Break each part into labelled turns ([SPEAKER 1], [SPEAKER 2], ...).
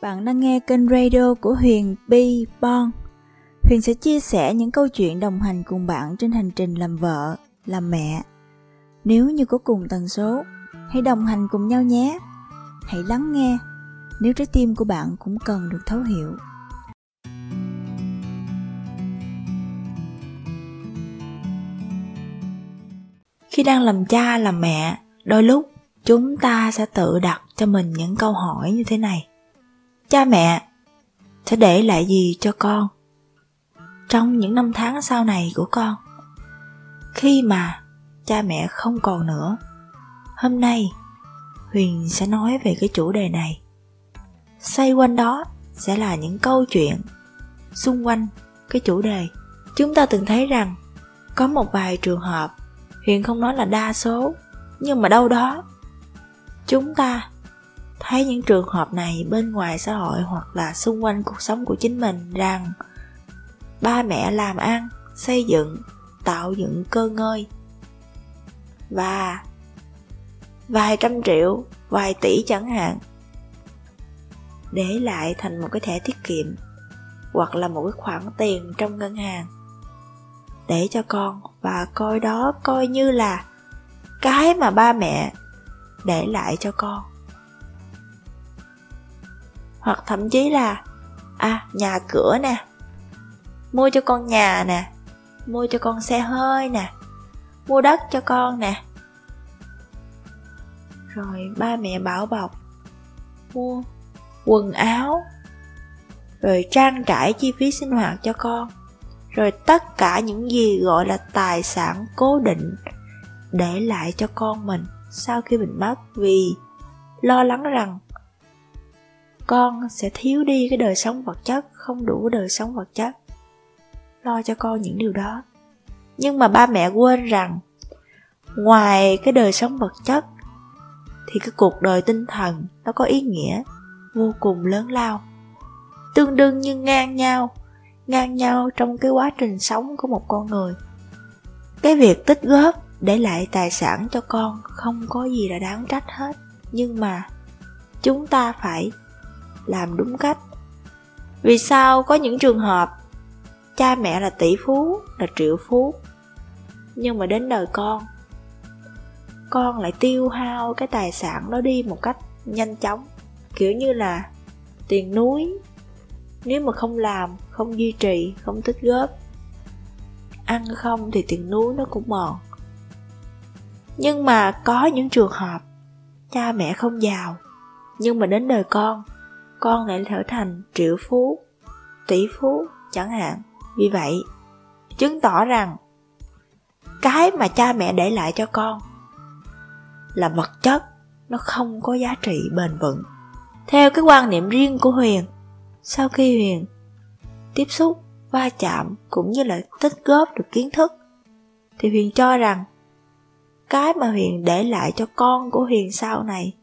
[SPEAKER 1] Bạn đang nghe kênh radio của Huyền Bi Bon. Huyền sẽ chia sẻ những câu chuyện đồng hành cùng bạn trên hành trình làm vợ, làm mẹ. Nếu như có cùng tần số, hãy đồng hành cùng nhau nhé. Hãy lắng nghe nếu trái tim của bạn cũng cần được thấu hiểu. Khi đang làm cha làm mẹ, đôi lúc chúng ta sẽ tự đặt cho mình những câu hỏi như thế này cha mẹ, sẽ để lại gì cho con trong những năm tháng sau này của con? Khi mà cha mẹ không còn nữa, hôm nay huyền sẽ nói về cái chủ đề này. Xoay quanh đó sẽ là những câu chuyện xung quanh cái chủ đề. Chúng ta từng thấy rằng có một vài trường hợp huyền không nói là đa số, nhưng mà đâu đó chúng ta thấy những trường hợp này bên ngoài xã hội hoặc là xung quanh cuộc sống của chính mình rằng ba mẹ làm ăn, xây dựng, tạo dựng cơ ngơi và vài trăm triệu, vài tỷ chẳng hạn, để lại thành một cái thẻ tiết kiệm hoặc là một cái khoản tiền trong ngân hàng để cho con. Và coi đó coi như là cái mà ba mẹ để lại cho con hoặc thậm chí là à nhà cửa nè, mua cho con nhà nè, mua cho con xe hơi nè, mua đất cho con nè. Rồi ba mẹ bảo bọc, mua quần áo, rồi trang trải chi phí sinh hoạt cho con, rồi tất cả những gì gọi là tài sản cố định để lại cho con mình sau khi mình mất vì lo lắng rằng con sẽ thiếu đi cái đời sống vật chất, không đủ đời sống vật chất. Lo cho con những điều đó. Nhưng mà ba mẹ quên rằng, ngoài cái đời sống vật chất, thì cái cuộc đời tinh thần nó có ý nghĩa vô cùng lớn lao. Tương đương như ngang nhau ngang nhau trong cái quá trình sống của một con người. Cái việc tích góp để lại tài sản cho con không có gì là đáng trách hết. Nhưng mà chúng ta phải làm đúng cách. Vì sao có những trường hợp, cha mẹ là tỷ phú, là triệu phú, nhưng mà đến đời con con lại tiêu hao cái tài sản đó đi một cách nhanh chóng, kiểu như là tiền núi. Nếu mà không làm, không duy trì, không tích góp, ăn không thì tiền núi nó cũng mòn. Nhưng mà có những trường hợp, cha mẹ không giàu, nhưng mà đến đời con con lại trở thành triệu phú, tỷ phú chẳng hạn. Vì vậy, chứng tỏ rằng cái mà cha mẹ để lại cho con là vật chất, nó không có giá trị bền vững. Theo cái quan niệm riêng của huyền, sau khi huyền tiếp xúc, va chạm cũng như là tích góp được kiến thức, thì huyền cho rằng cái mà huyền để lại cho con của huyền sau này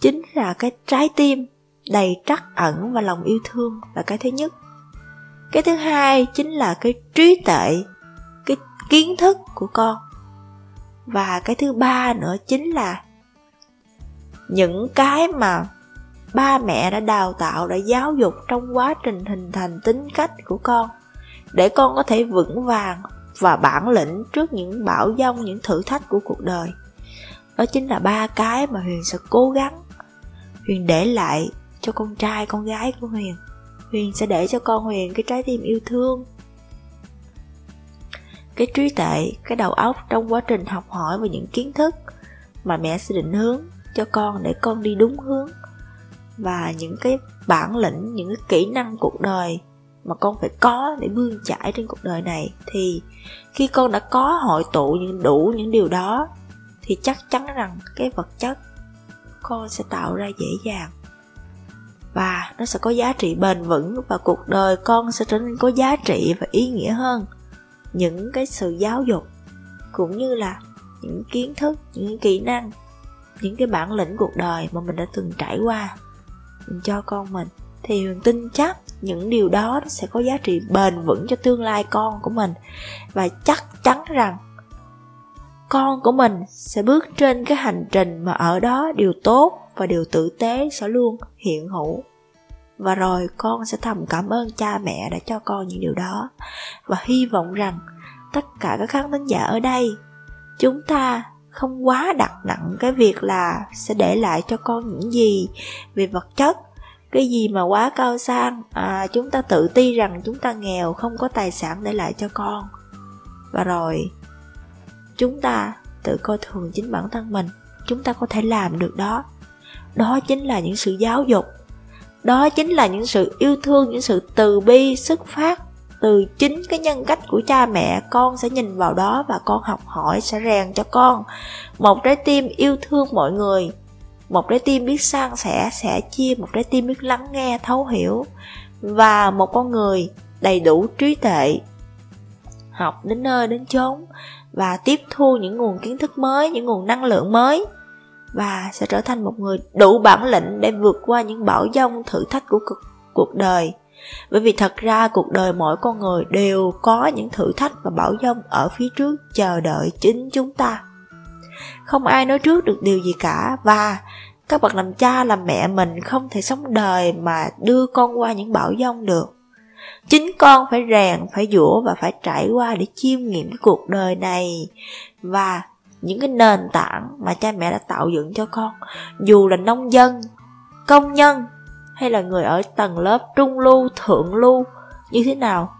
[SPEAKER 1] chính là cái trái tim đầy trắc ẩn và lòng yêu thương là cái thứ nhất. Cái thứ hai chính là cái trí tuệ, cái kiến thức của con. Và cái thứ ba nữa chính là những cái mà ba mẹ đã đào tạo, đã giáo dục trong quá trình hình thành tính cách của con để con có thể vững vàng và bản lĩnh trước những bão dông những thử thách của cuộc đời. Đó chính là ba cái mà huyền sẽ cố gắng huyền để lại cho con trai, con gái của huyền. Huyền sẽ để cho con huyền cái trái tim yêu thương. Cái trí tuệ, cái đầu óc trong quá trình học hỏi và những kiến thức mà mẹ sẽ định hướng cho con để con đi đúng hướng. Và những cái bản lĩnh, những cái kỹ năng cuộc đời mà con phải có để bươn chải trên cuộc đời này thì khi con đã có hội tụ những, đủ những điều đó thì chắc chắn rằng cái vật chất con sẽ tạo ra dễ dàng và nó sẽ có giá trị bền vững và cuộc đời con sẽ trở nên có giá trị và ý nghĩa hơn. Những cái sự giáo dục cũng như là những kiến thức, những kỹ năng, những cái bản lĩnh cuộc đời mà mình đã từng trải qua mình cho con mình thì mình tin chắc những điều đó sẽ có giá trị bền vững cho tương lai con của mình. Và chắc chắn rằng con của mình sẽ bước trên cái hành trình mà ở đó điều tốt và điều tử tế sẽ luôn hiện hữu. Và rồi con sẽ thầm cảm ơn cha mẹ đã cho con những điều đó và hy vọng rằng tất cả các khán thính giả ở đây chúng ta không quá đặt nặng cái việc là sẽ để lại cho con những gì về vật chất cái gì mà quá cao sang. À, chúng ta tự ti rằng chúng ta nghèo không có tài sản để lại cho con. Và rồi chúng ta tự coi thường chính bản thân mình, chúng ta có thể làm được đó. Đó chính là những sự giáo dục. Đó chính là những sự yêu thương, những sự từ bi, xuất phát từ chính cái nhân cách của cha mẹ. Con sẽ nhìn vào đó và con học hỏi sẽ rèn cho con. Một trái tim yêu thương mọi người, một trái tim biết san sẻ sẻ chia, một trái tim biết lắng nghe, thấu hiểu. Và một con người đầy đủ trí tuệ, học đến nơi đến chốn và tiếp thu những nguồn kiến thức mới những nguồn năng lượng mới và sẽ trở thành một người đủ bản lĩnh để vượt qua những bão dông thử thách của cuộc, cuộc đời. Bởi vì thật ra cuộc đời mỗi con người đều có những thử thách và bão dông ở phía trước chờ đợi chính chúng ta. Không ai nói trước được điều gì cả và các bậc làm cha làm mẹ mình không thể sống đời mà đưa con qua những bão dông được chính con phải rèn, phải dũa và phải trải qua để chiêm nghiệm cái cuộc đời này. Và những cái nền tảng mà cha mẹ đã tạo dựng cho con, dù là nông dân, công nhân, hay là người ở tầng lớp trung lưu, thượng lưu, như thế nào,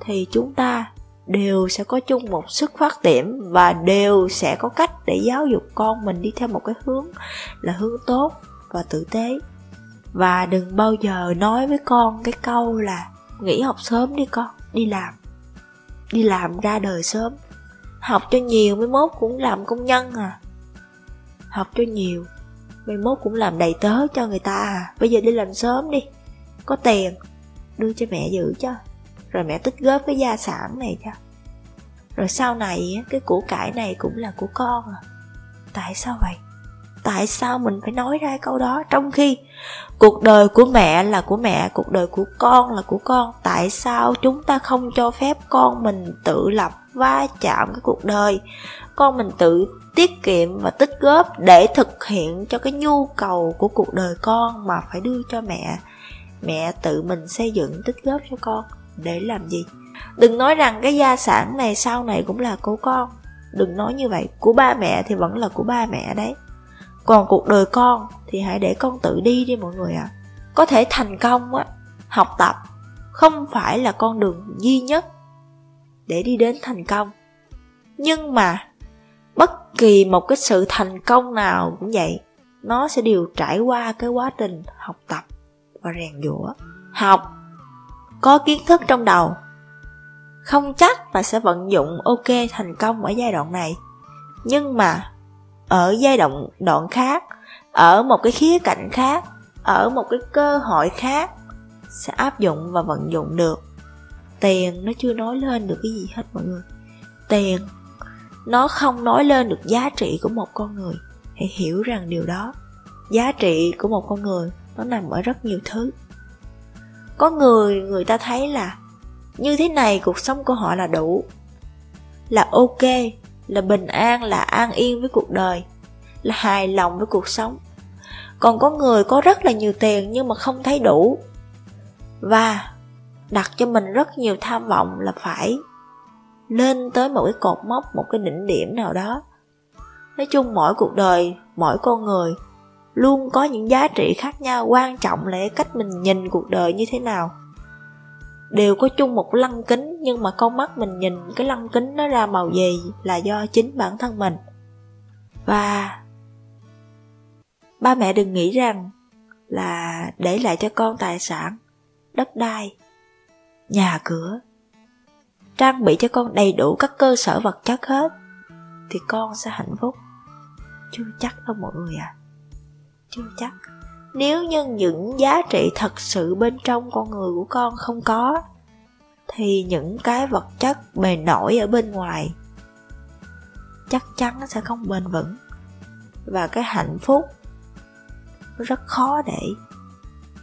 [SPEAKER 1] thì chúng ta đều sẽ có chung một xuất phát điểm và đều sẽ có cách để giáo dục con mình đi theo một cái hướng là hướng tốt và tử tế. Và đừng bao giờ nói với con cái câu là nghỉ học sớm đi con, đi làm. Đi làm ra đời sớm. Học cho nhiều mới mốt cũng làm công nhân à. Học cho nhiều mai mốt cũng làm đầy tớ cho người ta à. Bây giờ đi làm sớm đi, có tiền, đưa cho mẹ giữ cho. Rồi mẹ tích góp cái gia sản này cho. Rồi sau này cái củ cải này cũng là của con à. Tại sao vậy? Tại sao mình phải nói ra câu đó? Trong khi cuộc đời của mẹ là của mẹ, cuộc đời của con là của con, tại sao chúng ta không cho phép con mình tự lập va chạm cái cuộc đời? Con mình tự tiết kiệm và tích góp để thực hiện cho cái nhu cầu của cuộc đời con mà phải đưa cho mẹ. Mẹ tự mình xây dựng, tích góp cho con. Để làm gì? Đừng nói rằng cái gia sản này sau này cũng là của con. Đừng nói như vậy. Của ba mẹ thì vẫn là của ba mẹ đấy còn cuộc đời con thì hãy để con tự đi đi mọi người ạ. À. có thể thành công á, học tập không phải là con đường duy nhất để đi đến thành công. Nhưng mà bất kỳ một cái sự thành công nào cũng vậy, nó sẽ đều trải qua cái quá trình học tập và rèn giũa. Học, có kiến thức trong đầu, không chắc là sẽ vận dụng ok thành công ở giai đoạn này. Nhưng mà ở giai đoạn đoạn khác, ở một cái khía cạnh khác, ở một cái cơ hội khác sẽ áp dụng và vận dụng được. Tiền nó chưa nói lên được cái gì hết mọi người. Tiền nó không nói lên được giá trị của một con người. Hãy hiểu rằng điều đó. Giá trị của một con người nó nằm ở rất nhiều thứ. Có người người ta thấy là như thế này cuộc sống của họ là đủ, là ok là bình an, là an yên với cuộc đời, là hài lòng với cuộc sống. Còn có người có rất là nhiều tiền nhưng mà không thấy đủ. Và đặt cho mình rất nhiều tham vọng là phải lên tới một cái cột mốc, một cái đỉnh điểm nào đó. Nói chung mỗi cuộc đời, mỗi con người luôn có những giá trị khác nhau, quan trọng là cách mình nhìn cuộc đời như thế nào đều có chung một lăng kính, nhưng mà con mắt mình nhìn cái lăng kính nó ra màu gì là do chính bản thân mình. Và ba mẹ đừng nghĩ rằng là để lại cho con tài sản, đất đai, nhà cửa, trang bị cho con đầy đủ các cơ sở vật chất hết thì con sẽ hạnh phúc. Chưa chắc đâu mọi người à chưa chắc nếu như những giá trị thật sự bên trong con người của con không có, thì những cái vật chất bề nổi ở bên ngoài chắc chắn nó sẽ không bền vững. Và cái hạnh phúc rất khó để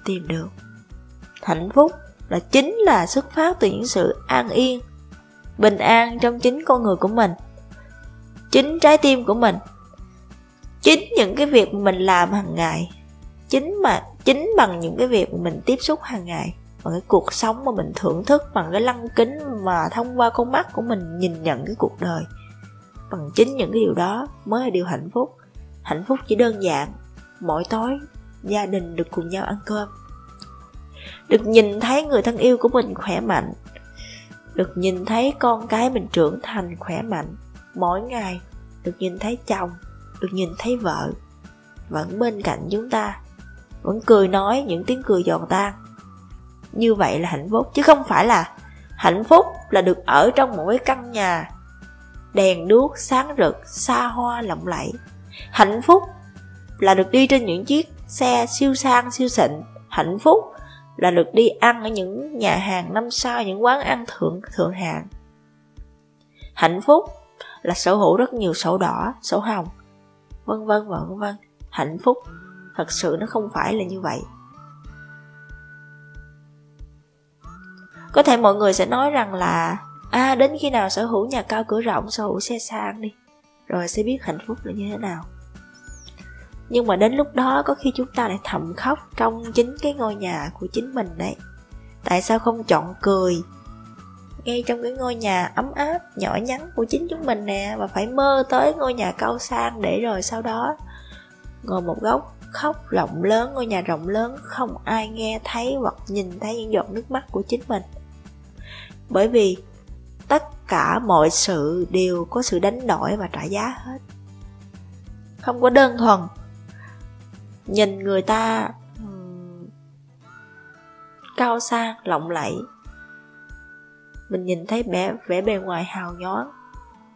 [SPEAKER 1] tìm được. Hạnh phúc là chính là xuất phát từ những sự an yên, bình an trong chính con người của mình, chính trái tim của mình, chính những cái việc mình làm hàng ngày chính mà, chính bằng những cái việc mình tiếp xúc hàng ngày, bằng cái cuộc sống mà mình thưởng thức, bằng cái lăng kính mà thông qua con mắt của mình nhìn nhận cái cuộc đời. Bằng chính những cái điều đó mới là điều hạnh phúc. Hạnh phúc chỉ đơn giản, mỗi tối gia đình được cùng nhau ăn cơm. Được nhìn thấy người thân yêu của mình khỏe mạnh. Được nhìn thấy con cái mình trưởng thành khỏe mạnh. Mỗi ngày được nhìn thấy chồng, được nhìn thấy vợ. Vẫn bên cạnh chúng ta vẫn cười nói những tiếng cười giòn tan. Như vậy là hạnh phúc, chứ không phải là hạnh phúc là được ở trong một cái căn nhà. Đèn đuốc sáng rực, xa hoa lộng lẫy. Hạnh phúc là được đi trên những chiếc xe siêu sang, siêu xịn. Hạnh phúc là được đi ăn ở những nhà hàng năm sao, những quán ăn thượng thượng hạng. Hạnh phúc là sở hữu rất nhiều sổ đỏ, sổ hồng, vân vân và vân vân. Hạnh phúc thật sự nó không phải là như vậy. Có thể mọi người sẽ nói rằng là à đến khi nào sở hữu nhà cao cửa rộng, sở hữu xe sang đi, rồi sẽ biết hạnh phúc là như thế nào. Nhưng mà đến lúc đó có khi chúng ta lại thầm khóc trong chính cái ngôi nhà của chính mình đấy. Tại sao không chọn cười? Ngay trong cái ngôi nhà ấm áp, nhỏ nhắn của chính chúng mình nè và phải mơ tới ngôi nhà cao sang để rồi sau đó ngồi một góc khóc rộng lớn ngôi nhà rộng lớn không ai nghe thấy hoặc nhìn thấy những giọt nước mắt của chính mình. Bởi vì tất cả mọi sự đều có sự đánh đổi và trả giá hết. Không có đơn thuần nhìn người ta um, cao sang lộng lẫy. Mình nhìn thấy vẻ vẻ bề ngoài hào nhoáng.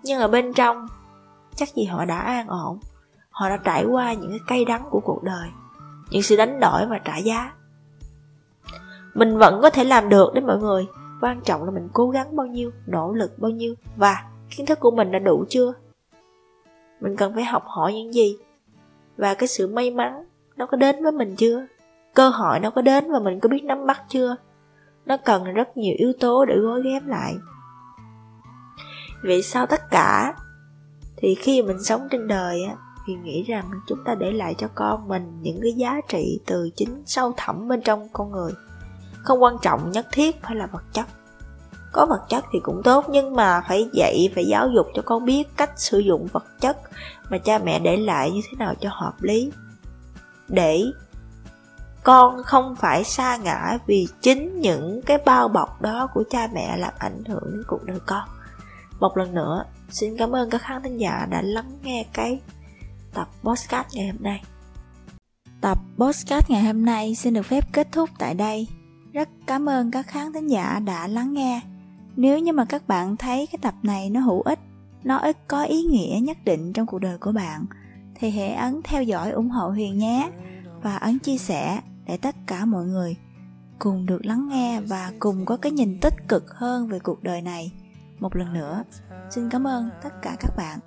[SPEAKER 1] Nhưng ở bên trong chắc gì họ đã an ổn họ đã trải qua những cái cay đắng của cuộc đời, những sự đánh đổi và trả giá. Mình vẫn có thể làm được đấy mọi người. Quan trọng là mình cố gắng bao nhiêu, nỗ lực bao nhiêu, và kiến thức của mình đã đủ chưa? Mình cần phải học hỏi những gì? Và cái sự may mắn nó có đến với mình chưa? Cơ hội nó có đến và mình có biết nắm bắt chưa? Nó cần rất nhiều yếu tố để gói ghém lại. Vậy sau tất cả, thì khi mình sống trên đời á thì nghĩ rằng chúng ta để lại cho con mình những cái giá trị từ chính sâu thẳm bên trong con người. Không quan trọng nhất thiết phải là vật chất. Có vật chất thì cũng tốt, nhưng mà phải dạy, phải giáo dục cho con biết cách sử dụng vật chất mà cha mẹ để lại như thế nào cho hợp lý. Để con không phải xa ngã vì chính những cái bao bọc đó của cha mẹ làm ảnh hưởng đến cuộc đời con. Một lần nữa, xin cảm ơn các khán thính giả đã lắng nghe cái tập podcast ngày hôm nay.
[SPEAKER 2] Tập podcast ngày hôm nay xin được phép kết thúc tại đây. Rất cảm ơn các khán thính giả đã lắng nghe. Nếu như mà các bạn thấy cái tập này nó hữu ích, nó ít có ý nghĩa nhất định trong cuộc đời của bạn, thì hãy ấn theo dõi ủng hộ huyền nhé và ấn chia sẻ để tất cả mọi người cùng được lắng nghe và cùng có cái nhìn tích cực hơn về cuộc đời này. Một lần nữa, xin cảm ơn tất cả các bạn.